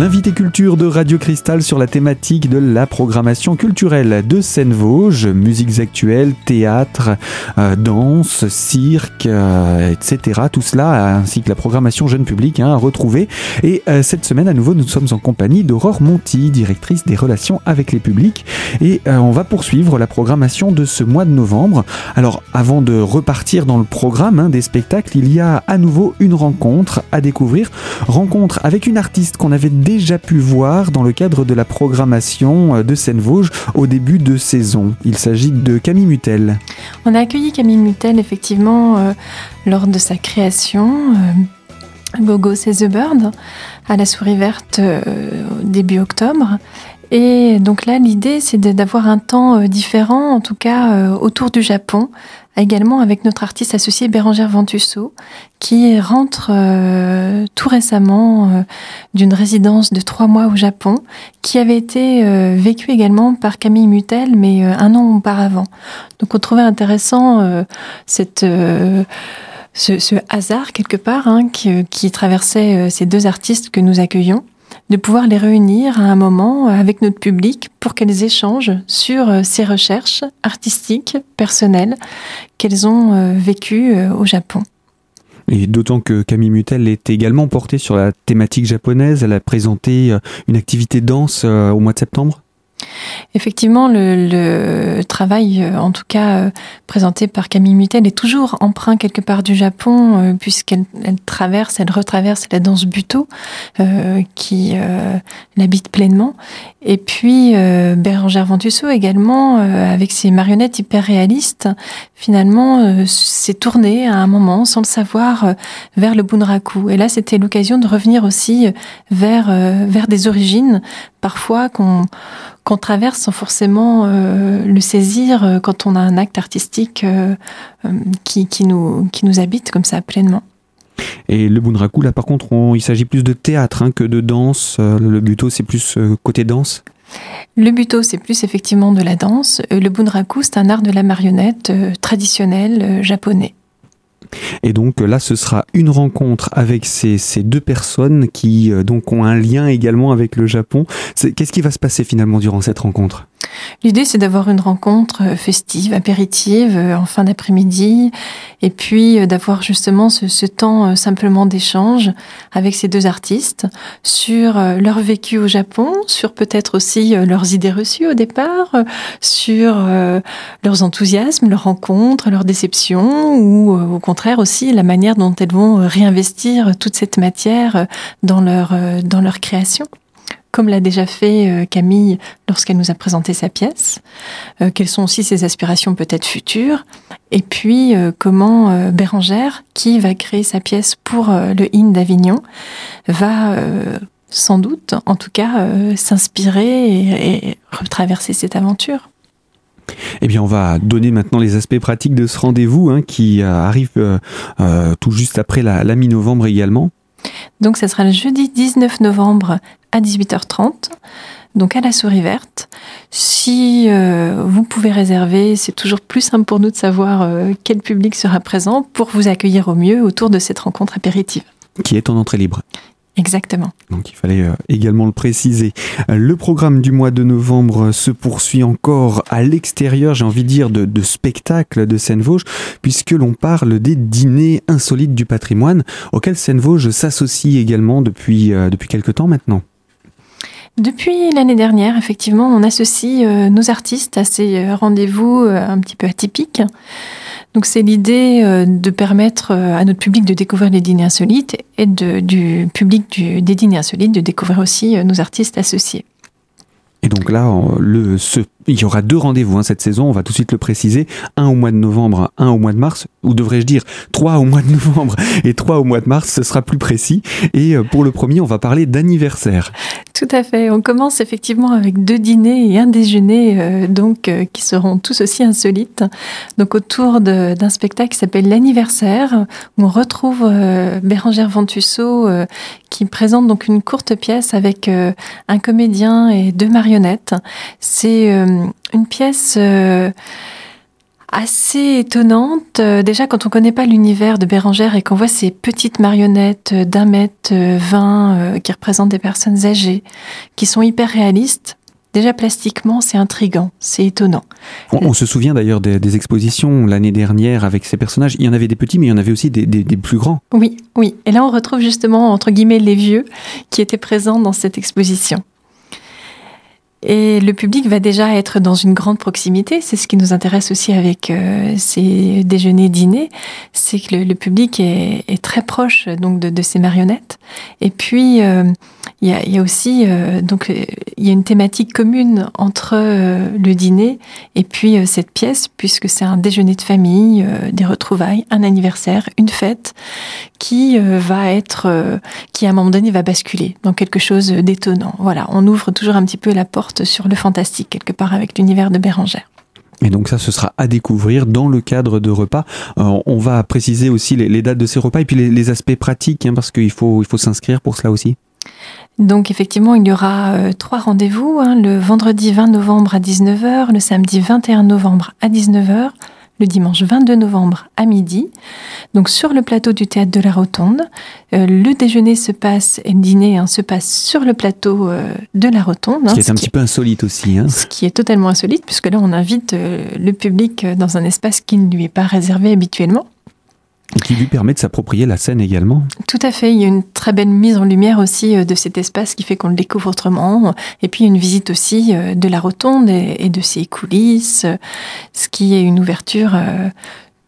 L'invité culture de Radio Cristal sur la thématique de la programmation culturelle de Seine-Vosges, musiques actuelles, théâtre, euh, danse, cirque, euh, etc. Tout cela, ainsi que la programmation jeune public hein, à retrouver. Et euh, cette semaine, à nouveau, nous sommes en compagnie d'Aurore Monti, directrice des relations avec les publics. Et on va poursuivre la programmation de ce mois de novembre. Alors, avant de repartir dans le programme hein, des spectacles, il y a à nouveau une rencontre à découvrir. Rencontre avec une artiste qu'on avait déjà pu voir dans le cadre de la programmation euh, de Seine-Vosges au début de saison. Il s'agit de Camille Mutel. On a accueilli Camille Mutel effectivement euh, lors de sa création. Euh, Gogo c'est the Bird à la souris verte début octobre. Et donc là, l'idée, c'est d'avoir un temps différent, en tout cas autour du Japon, également avec notre artiste associé Bérangère Ventusso, qui rentre euh, tout récemment euh, d'une résidence de trois mois au Japon, qui avait été euh, vécue également par Camille Mutel, mais un an auparavant. Donc on trouvait intéressant cette... Ce, hasard quelque part hein, qui, qui, traversait ces deux artistes que nous accueillons de pouvoir les réunir à un moment avec notre public pour qu'elles échangent sur euh, ces recherches artistiques, personnelles qu'elles ont euh, vécues euh, au Japon. Et d'autant que Camille Mutel est également portée sur la thématique japonaise, elle a présenté une activité danse au mois de septembre Effectivement, le, travail, euh, en tout cas euh, présenté par Camille Mutel, est toujours emprunt quelque part du Japon, euh, puisqu'elle traverse, elle retraverse la danse buto, qui l'habite pleinement. Et puis Bérangère Ventusso également, avec ses marionnettes hyper réalistes, finalement s'est tournée à un moment, sans le savoir, vers le bunraku. Et là, c'était l'occasion de revenir aussi vers vers des origines, parfois qu'on qu'on traverse sans forcément euh, le saisir euh, quand on a un acte artistique euh, qui, qui, nous, qui nous habite comme ça pleinement. Et le bunraku, là par contre, il s'agit plus de théâtre hein, que de danse. Le buto, c'est plus côté danse le buto, c'est plus effectivement de la danse. Le bunraku, c'est un art de la marionnette traditionnel japonais. Et donc là, ce sera une rencontre avec ces, deux personnes qui donc ont un lien également avec le Japon. Qu'est-ce qui va se passer finalement durant cette rencontre? L'idée, c'est d'avoir une rencontre euh, festive, apéritive, euh, en fin d'après-midi, et puis euh, d'avoir justement ce, temps simplement d'échange avec ces deux artistes sur leur vécu au Japon, sur peut-être aussi leurs idées reçues au départ, sur leurs enthousiasmes, leurs rencontres, leurs déceptions, ou au contraire aussi la manière dont elles vont réinvestir toute cette matière dans leur, dans leur création comme l'a déjà fait euh, Camille lorsqu'elle nous a présenté sa pièce, euh, quelles sont aussi ses aspirations peut-être futures, et puis euh, comment Bérangère, qui va créer sa pièce pour le IN d'Avignon, va sans doute, en tout cas, s'inspirer et, retraverser cette aventure. Eh bien, on va donner maintenant les aspects pratiques de ce rendez-vous hein, qui arrive tout juste après la, la mi-novembre également. Donc, ça sera le jeudi 19 novembre à 18h30, donc à la souris verte. Si euh, vous pouvez réserver, c'est toujours plus simple pour nous de savoir euh, quel public sera présent pour vous accueillir au mieux autour de cette rencontre apéritive. Qui est en entrée libre. Exactement. Donc il fallait euh, également le préciser. Le programme du mois de novembre se poursuit encore à l'extérieur, j'ai envie de dire, de, spectacles de Seine-Vosges, puisque l'on parle des dîners insolites du patrimoine, auxquels Seine-Vosges s'associe également depuis, depuis quelque temps maintenant. Depuis l'année dernière, effectivement, on associe euh, nos artistes à ces euh, rendez-vous euh, un petit peu atypiques. Donc c'est l'idée de permettre à notre public de découvrir les dîners insolites et du public des dîners insolites de découvrir aussi nos artistes associés. Et donc là, le, ce il y aura deux rendez-vous hein, cette saison, on va tout de suite le préciser, un au mois de novembre, un au mois de mars, ou devrais-je dire trois au mois de novembre et trois au mois de mars, ce sera plus précis. Et euh, pour le premier, on va parler d'anniversaire. Tout à fait, on commence effectivement avec deux dîners et un déjeuner, euh, donc euh, qui seront tous aussi insolites. Donc autour d'un spectacle qui s'appelle l'anniversaire, on retrouve Bérangère Ventusso qui présente donc une courte pièce avec un comédien et deux marionnettes. C'est une pièce euh, assez étonnante. Euh, déjà, quand on ne connaît pas l'univers de Bérangère et qu'on voit ces petites marionnettes d'un mètre vingt qui représentent des personnes âgées, qui sont hyper réalistes, Déjà plastiquement, c'est intrigant, c'est étonnant. On, se souvient d'ailleurs des, expositions l'année dernière avec ces personnages. Il y en avait des petits, mais il y en avait aussi des, des, plus grands. Oui, oui. Et là, on retrouve justement, entre guillemets, les vieux qui étaient présents dans cette exposition. Et le public va déjà être dans une grande proximité. C'est ce qui nous intéresse aussi avec euh, ces déjeuners-dîners. C'est que le, public est, très proche donc de, de, ces marionnettes. Et puis, euh, il y, a, aussi euh, donc il y a une thématique commune entre euh, le dîner et puis euh, cette pièce puisque c'est un déjeuner de famille, des retrouvailles, un anniversaire, une fête qui va être qui à un moment donné va basculer dans quelque chose d'étonnant. Voilà, on ouvre toujours un petit peu la porte sur le fantastique quelque part avec l'univers de Bérangère. Et donc ça, ce sera à découvrir dans le cadre de repas. on va préciser aussi les, dates de ces repas et puis les, aspects pratiques, hein, parce qu'il faut, il faut s'inscrire pour cela aussi. Donc effectivement, il y aura euh, trois rendez-vous, hein, le vendredi 20 novembre à 19h, le samedi 21 novembre à 19h, le dimanche 22 novembre à midi. Donc sur le plateau du théâtre de la Rotonde, euh, le déjeuner se passe et le dîner hein, se passe sur le plateau euh, de la Rotonde. ce qui est un petit peu insolite aussi. Ce qui est totalement insolite puisque là on invite le public dans un espace qui ne lui est pas réservé habituellement. Et qui lui permet de s'approprier la scène également. Tout à fait. Il y a une très belle mise en lumière aussi euh, de cet espace qui fait qu'on le découvre autrement. Et puis une visite aussi euh, de la rotonde et de ses coulisses, ce qui est une ouverture euh,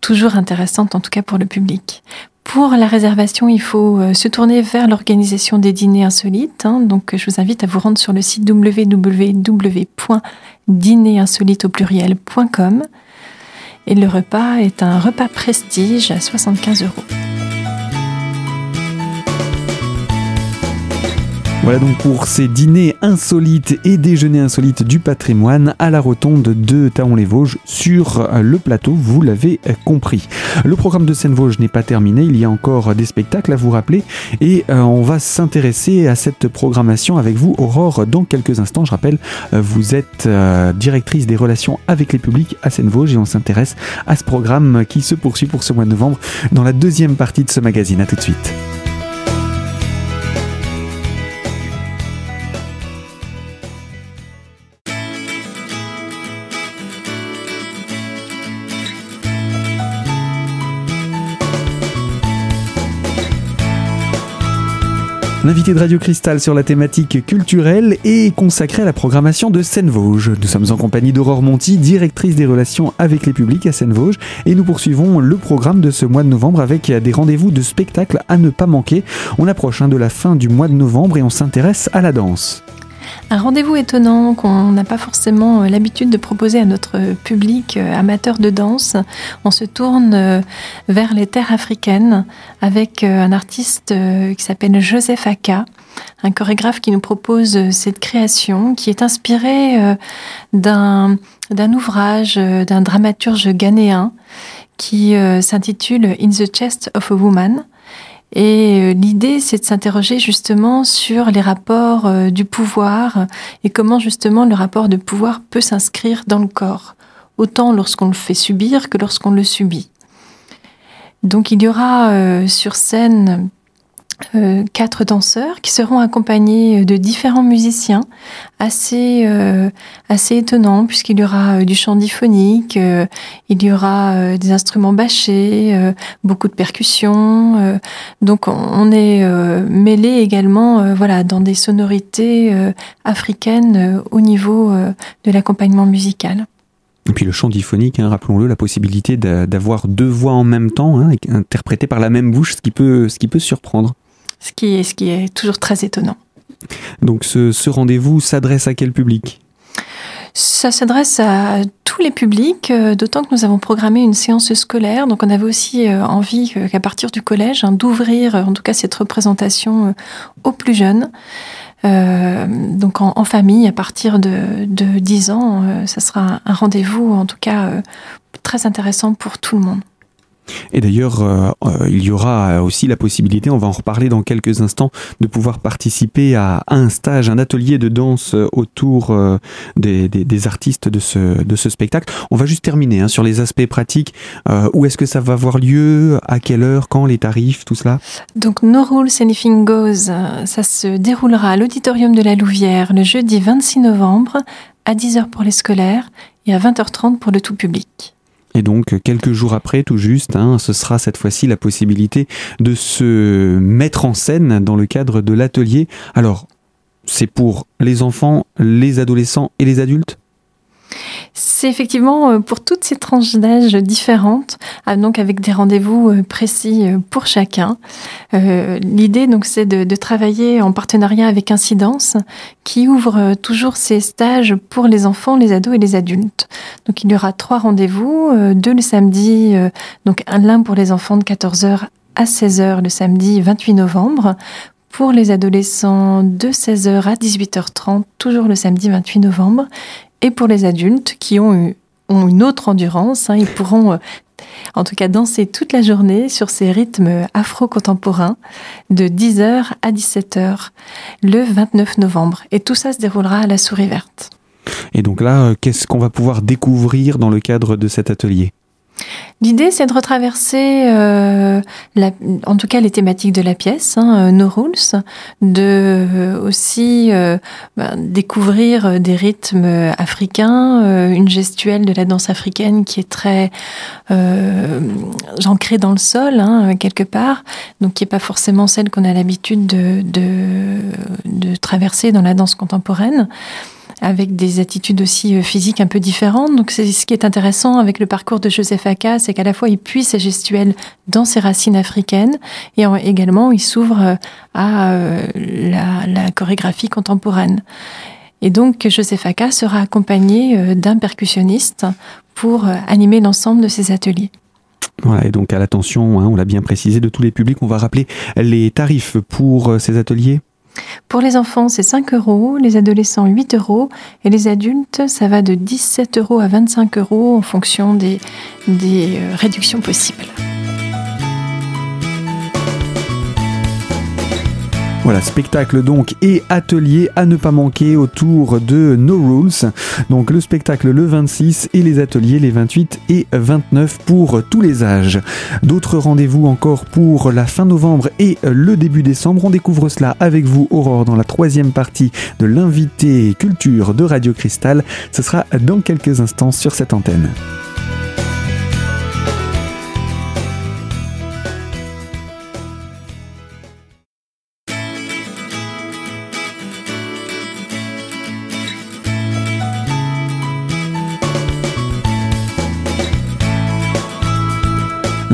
toujours intéressante, en tout cas pour le public. Pour la réservation, il faut se tourner vers l'organisation des dîners insolites. Hein. Donc, je vous invite à vous rendre sur le site www.dînerinsolite au pluriel.com et le repas est un repas prestige à 75 euros. Voilà donc pour ces dîners insolites et déjeuners insolites du patrimoine à la rotonde de Taon-les-Vosges sur le plateau, vous l'avez compris. Le programme de Seine-Vosges n'est pas terminé, il y a encore des spectacles à vous rappeler et euh, on va s'intéresser à cette programmation avec vous, Aurore, dans quelques instants. Je rappelle, euh, vous êtes euh, directrice des relations avec les publics à Seine-Vosges et on s'intéresse à ce programme qui se poursuit pour ce mois de novembre dans la deuxième partie de ce magazine. A tout de suite. L'invité de Radio Cristal sur la thématique culturelle est consacré à la programmation de Seine-Vosges. Nous sommes en compagnie d'Aurore Monti, directrice des relations avec les publics à Seine-Vosges, et nous poursuivons le programme de ce mois de novembre avec des rendez-vous de spectacles à ne pas manquer. On approche hein, de la fin du mois de novembre et on s'intéresse à la danse. Un rendez-vous étonnant qu'on n'a pas forcément euh, l'habitude de proposer à notre public euh, amateur de danse. On se tourne euh, vers les terres africaines avec un artiste qui s'appelle Joseph Aka, un chorégraphe qui nous propose cette création qui est inspirée d'un ouvrage d'un dramaturge ghanéen qui s'intitule In the Chest of a Woman. Et euh, l'idée, c'est de s'interroger justement sur les rapports euh, du pouvoir et comment justement le rapport de pouvoir peut s'inscrire dans le corps, autant lorsqu'on le fait subir que lorsqu'on le subit. Donc il y aura euh, sur scène euh, quatre danseurs qui seront accompagnés de différents musiciens assez euh, assez étonnants puisqu'il y aura euh, du chant diphonique, il y aura des instruments bâchés, beaucoup de percussions. donc on est mêlé également voilà dans des sonorités africaines au niveau de l'accompagnement musical. Et puis le chant diphonique, hein, rappelons-le, la possibilité d'avoir deux voix en même temps, hein, interprétées par la même bouche, ce qui peut, ce qui peut surprendre ce qui est, ce qui est toujours très étonnant. Donc ce, rendez-vous s'adresse à quel public? Ça s'adresse à tous les publics, euh, d'autant que nous avons programmé une séance scolaire. Donc, on avait aussi euh, envie qu'à partir du collège, hein, d'ouvrir, en tout cas, cette représentation euh, aux plus jeunes. donc, en, famille, à partir de, de 10 ans, ça sera un rendez-vous, en tout cas, très intéressant pour tout le monde. Et d'ailleurs, euh, euh, il y aura aussi la possibilité, on va en reparler dans quelques instants, de pouvoir participer à, un stage, un atelier de danse autour euh, des, des, artistes de ce, de ce spectacle. On va juste terminer hein, sur les aspects pratiques. où est-ce que ça va avoir lieu? À quelle heure? Quand? Les tarifs? Tout cela? Donc, No Rules Anything Goes, ça se déroulera à l'auditorium de la Louvière le jeudi 26 novembre à 10h pour les scolaires et à 20h30 pour le tout public. Et donc, quelques jours après, tout juste, hein, ce sera cette fois-ci la possibilité de se mettre en scène dans le cadre de l'atelier. Alors, c'est pour les enfants, les adolescents et les adultes? C'est effectivement euh, pour toutes ces tranches d'âge différentes, ah, donc avec des rendez-vous euh, précis euh, pour chacun. L'idée donc c'est de, travailler en partenariat avec Incidence, qui ouvre toujours ses stages pour les enfants, les ados et les adultes. Donc il y aura trois rendez-vous, deux le samedi, donc l'un pour les enfants de 14h à 16h le samedi 28 novembre, pour les adolescents de 16h à 18h30, toujours le samedi 28 novembre, et pour les adultes qui ont, eu, ont une autre endurance, hein, ils pourront euh, en tout cas danser toute la journée sur ces rythmes afro-contemporains de 10h à 17h le 29 novembre. Et tout ça se déroulera à la souris verte. Et donc là, euh, qu'est-ce qu'on va pouvoir découvrir dans le cadre de cet atelier? L'idée, c'est de retraverser, euh, en tout cas, les thématiques de la pièce, hein, euh, No Rules, de aussi ben, découvrir des rythmes africains, une gestuelle de la danse africaine qui est très ancrée dans le sol, hein, quelque part, donc qui n'est pas forcément celle qu'on a l'habitude de, de, traverser dans la danse contemporaine avec des attitudes aussi euh, physiques un peu différentes. Donc c'est ce qui est intéressant avec le parcours de Joseph Aka, c'est qu'à la fois il puise sa gestuelle dans ses racines africaines et également il s'ouvre euh, à euh, la, chorégraphie contemporaine. Et donc Joseph Aka sera accompagné d'un percussionniste pour animer l'ensemble de ces ateliers. Voilà, et donc à l'attention, hein, on l'a bien précisé, de tous les publics, on va rappeler les tarifs pour ces ateliers pour les enfants, c'est 5 euros, les adolescents 8 euros et les adultes, ça va de 17 euros à 25 euros en fonction des, euh, réductions possibles. Voilà, spectacle donc et atelier à ne pas manquer autour de No Rules. Donc le spectacle le 26 et les ateliers les 28 et 29 pour tous les âges. D'autres rendez-vous encore pour la fin novembre et le début décembre. On découvre cela avec vous, Aurore, dans la troisième partie de l'invité culture de Radio Cristal. Ce sera dans quelques instants sur cette antenne.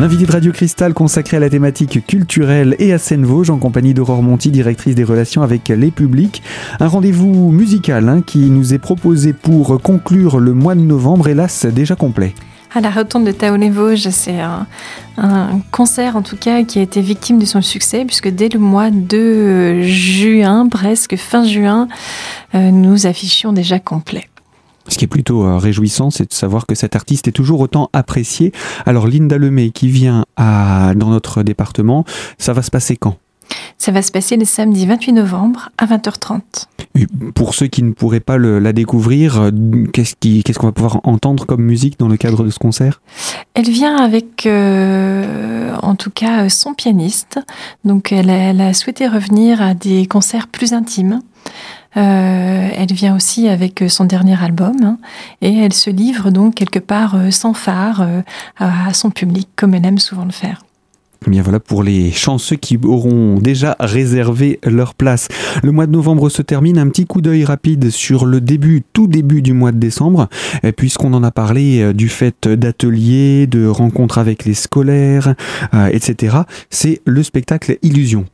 L'invité de Radio Cristal consacré à la thématique culturelle et à Seine-Vosges en compagnie d'Aurore Monti, directrice des relations avec les publics. Un rendez-vous musical hein, qui nous est proposé pour conclure le mois de novembre, hélas déjà complet. À la Rotonde de Taoné-Vosges, c'est un, concert en tout cas qui a été victime de son succès puisque dès le mois de juin, presque fin juin, euh, nous affichions déjà complet. Ce qui est plutôt euh, réjouissant, c'est de savoir que cet artiste est toujours autant apprécié. Alors Linda Lemay qui vient à, dans notre département, ça va se passer quand? Ça va se passer le samedi 28 novembre à 20h30. pour ceux qui ne pourraient pas la découvrir, euh, qu'est-ce qu'on va pouvoir entendre comme musique dans le cadre de ce concert? Elle vient avec, euh, en tout cas, son pianiste. Donc, elle a souhaité revenir à des concerts plus intimes. Euh, elle vient aussi avec son dernier album hein, et elle se livre donc quelque part euh, sans phare euh, à son public comme elle aime souvent le faire. Eh bien voilà pour les chanceux qui auront déjà réservé leur place. Le mois de novembre se termine. Un petit coup d'œil rapide sur le début, tout début du mois de décembre, puisqu'on en a parlé du fait d'ateliers, de rencontres avec les scolaires, etc. C'est le spectacle Illusion.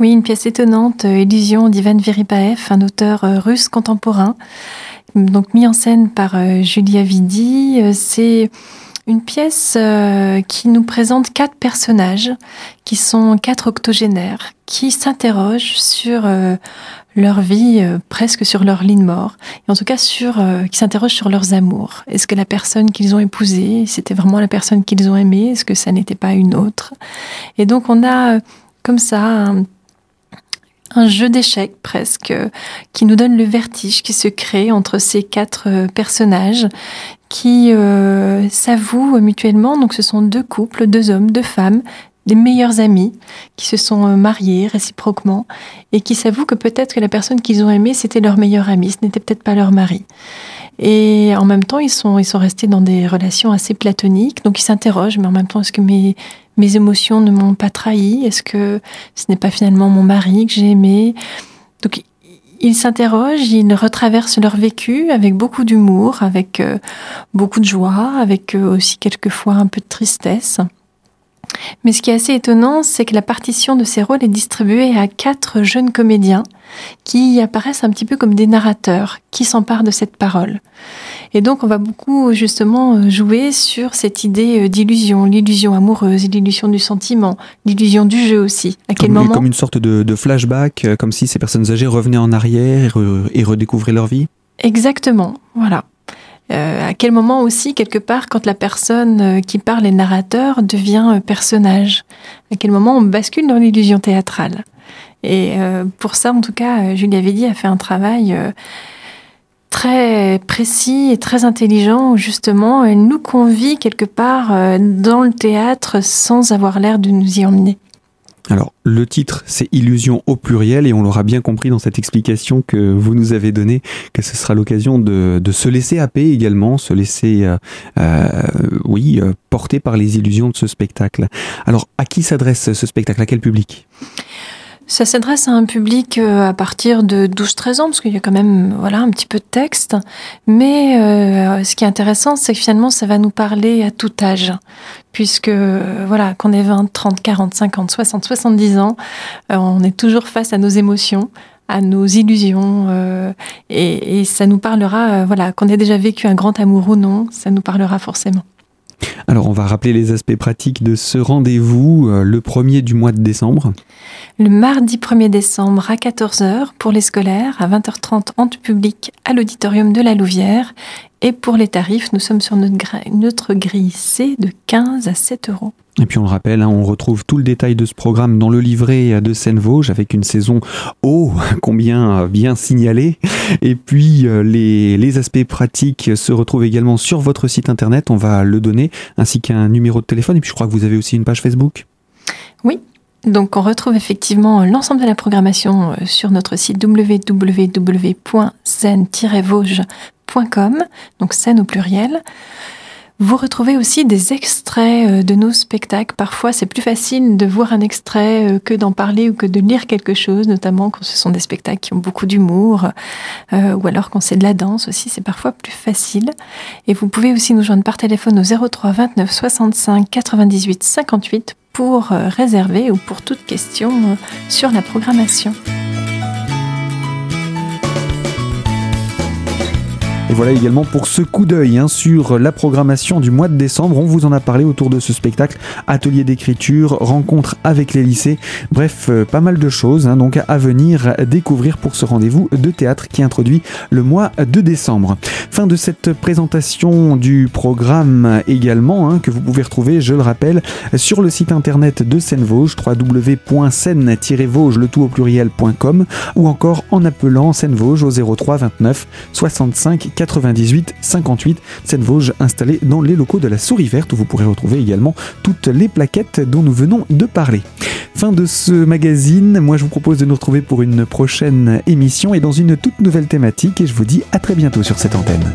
Oui, une pièce étonnante, euh, Illusion d'Ivan Veripaev, un auteur euh, russe contemporain, donc mis en scène par euh, Julia Vidi. C'est une pièce qui nous présente quatre personnages qui sont quatre octogénaires qui s'interrogent sur leur vie presque sur leur lit de mort, et en tout cas sur, qui s'interrogent sur leurs amours. Est-ce que la personne qu'ils ont épousée, c'était vraiment la personne qu'ils ont aimée? Est-ce que ça n'était pas une autre? Et donc on a comme ça un jeu d'échecs presque qui nous donne le vertige qui se crée entre ces quatre personnages qui s'avouent mutuellement. Donc ce sont deux couples, deux hommes, deux femmes des meilleurs amis qui se sont euh, mariés réciproquement et qui s'avouent que peut-être que la personne qu'ils ont aimée, c'était leur meilleur ami, ce n'était peut-être pas leur mari. Et en même temps, ils sont, ils sont restés dans des relations assez platoniques, donc ils s'interrogent, mais en même temps, est-ce que mes, mes émotions ne m'ont pas trahi Est-ce que ce n'est pas finalement mon mari que j'ai aimé? Donc ils s'interrogent, ils retraversent leur vécu avec beaucoup d'humour, avec euh, beaucoup de joie, avec euh, aussi quelquefois un peu de tristesse. Mais ce qui est assez étonnant, c'est que la partition de ces rôles est distribuée à quatre jeunes comédiens qui apparaissent un petit peu comme des narrateurs, qui s'emparent de cette parole. Et donc on va beaucoup justement jouer sur cette idée d'illusion, l'illusion amoureuse, l'illusion du sentiment, l'illusion du jeu aussi. À quel comme, moment Comme une sorte de, flashback, euh, comme si ces personnes âgées revenaient en arrière et redécouvraient leur vie? Exactement, voilà. Euh, à quel moment aussi, quelque part, quand la personne euh, qui parle est narrateur devient euh, personnage? À quel moment on bascule dans l'illusion théâtrale? Et pour ça, en tout cas, Julia Vedi a fait un travail très précis et très intelligent justement elle nous convie quelque part dans le théâtre sans avoir l'air de nous y emmener. Alors, le titre, c'est Illusion au pluriel, et on l'aura bien compris dans cette explication que vous nous avez donnée, que ce sera l'occasion de, se laisser happer également, se laisser, euh, euh, oui, euh, porter par les illusions de ce spectacle. Alors, à qui s'adresse ce spectacle? À quel public? Ça s'adresse à un public à partir de 12-13 ans, parce qu'il y a quand même voilà un petit peu de texte. Mais ce qui est intéressant, c'est que finalement, ça va nous parler à tout âge puisque voilà, qu'on ait 20, 30, 40, 50, 60, 70 ans, euh, on est toujours face à nos émotions à nos illusions euh, et, ça nous parlera, euh, voilà, qu'on ait déjà vécu un grand amour ou non, ça nous parlera forcément. Alors on va rappeler les aspects pratiques de ce rendez-vous le premier du mois de décembre. Le mardi 1er décembre à 14h pour les scolaires, à 20h30 en public à l'auditorium de la Louvière et pour les tarifs, nous sommes sur notre, grille C de 15 à 7 euros. Et puis on le rappelle, hein, on retrouve tout le détail de ce programme dans le livret de Seine-Vosges avec une saison oh combien bien signalée. Et puis euh, les, les, aspects pratiques se retrouvent également sur votre site internet, on va le donner, ainsi qu'un numéro de téléphone. Et puis je crois que vous avez aussi une page Facebook. Oui, donc on retrouve effectivement l'ensemble de la programmation euh, sur notre site www.zen-vosges donc scène au pluriel. Vous retrouvez aussi des extraits euh, de nos spectacles. Parfois, c'est plus facile de voir un extrait euh, que d'en parler ou que de lire quelque chose, notamment quand ce sont des spectacles qui ont beaucoup d'humour, euh, ou alors quand c'est de la danse aussi, c'est parfois plus facile. Et vous pouvez aussi nous joindre par téléphone au 03 29 65 98 58 pour réserver ou pour toute question sur la programmation. Voilà également pour ce coup d'œil hein, sur la programmation du mois de décembre. On vous en a parlé autour de ce spectacle, atelier d'écriture, rencontre avec les lycées, bref, euh, pas mal de choses hein, donc à venir découvrir pour ce rendez-vous de théâtre qui introduit le mois de décembre. Fin de cette présentation du programme également hein, que vous pouvez retrouver, je le rappelle, sur le site internet de Seine-Vosges, www.seine-vosges le tout au pluriel.com ou encore en appelant Seine-Vosges au 03 29 65 98 58 Seine-Vosges installée dans les locaux de la Souris Verte où vous pourrez retrouver également toutes les plaquettes dont nous venons de parler. Fin de ce magazine, moi je vous propose de nous retrouver pour une prochaine émission et dans une toute nouvelle thématique et je vous dis à très bientôt sur cette antenne.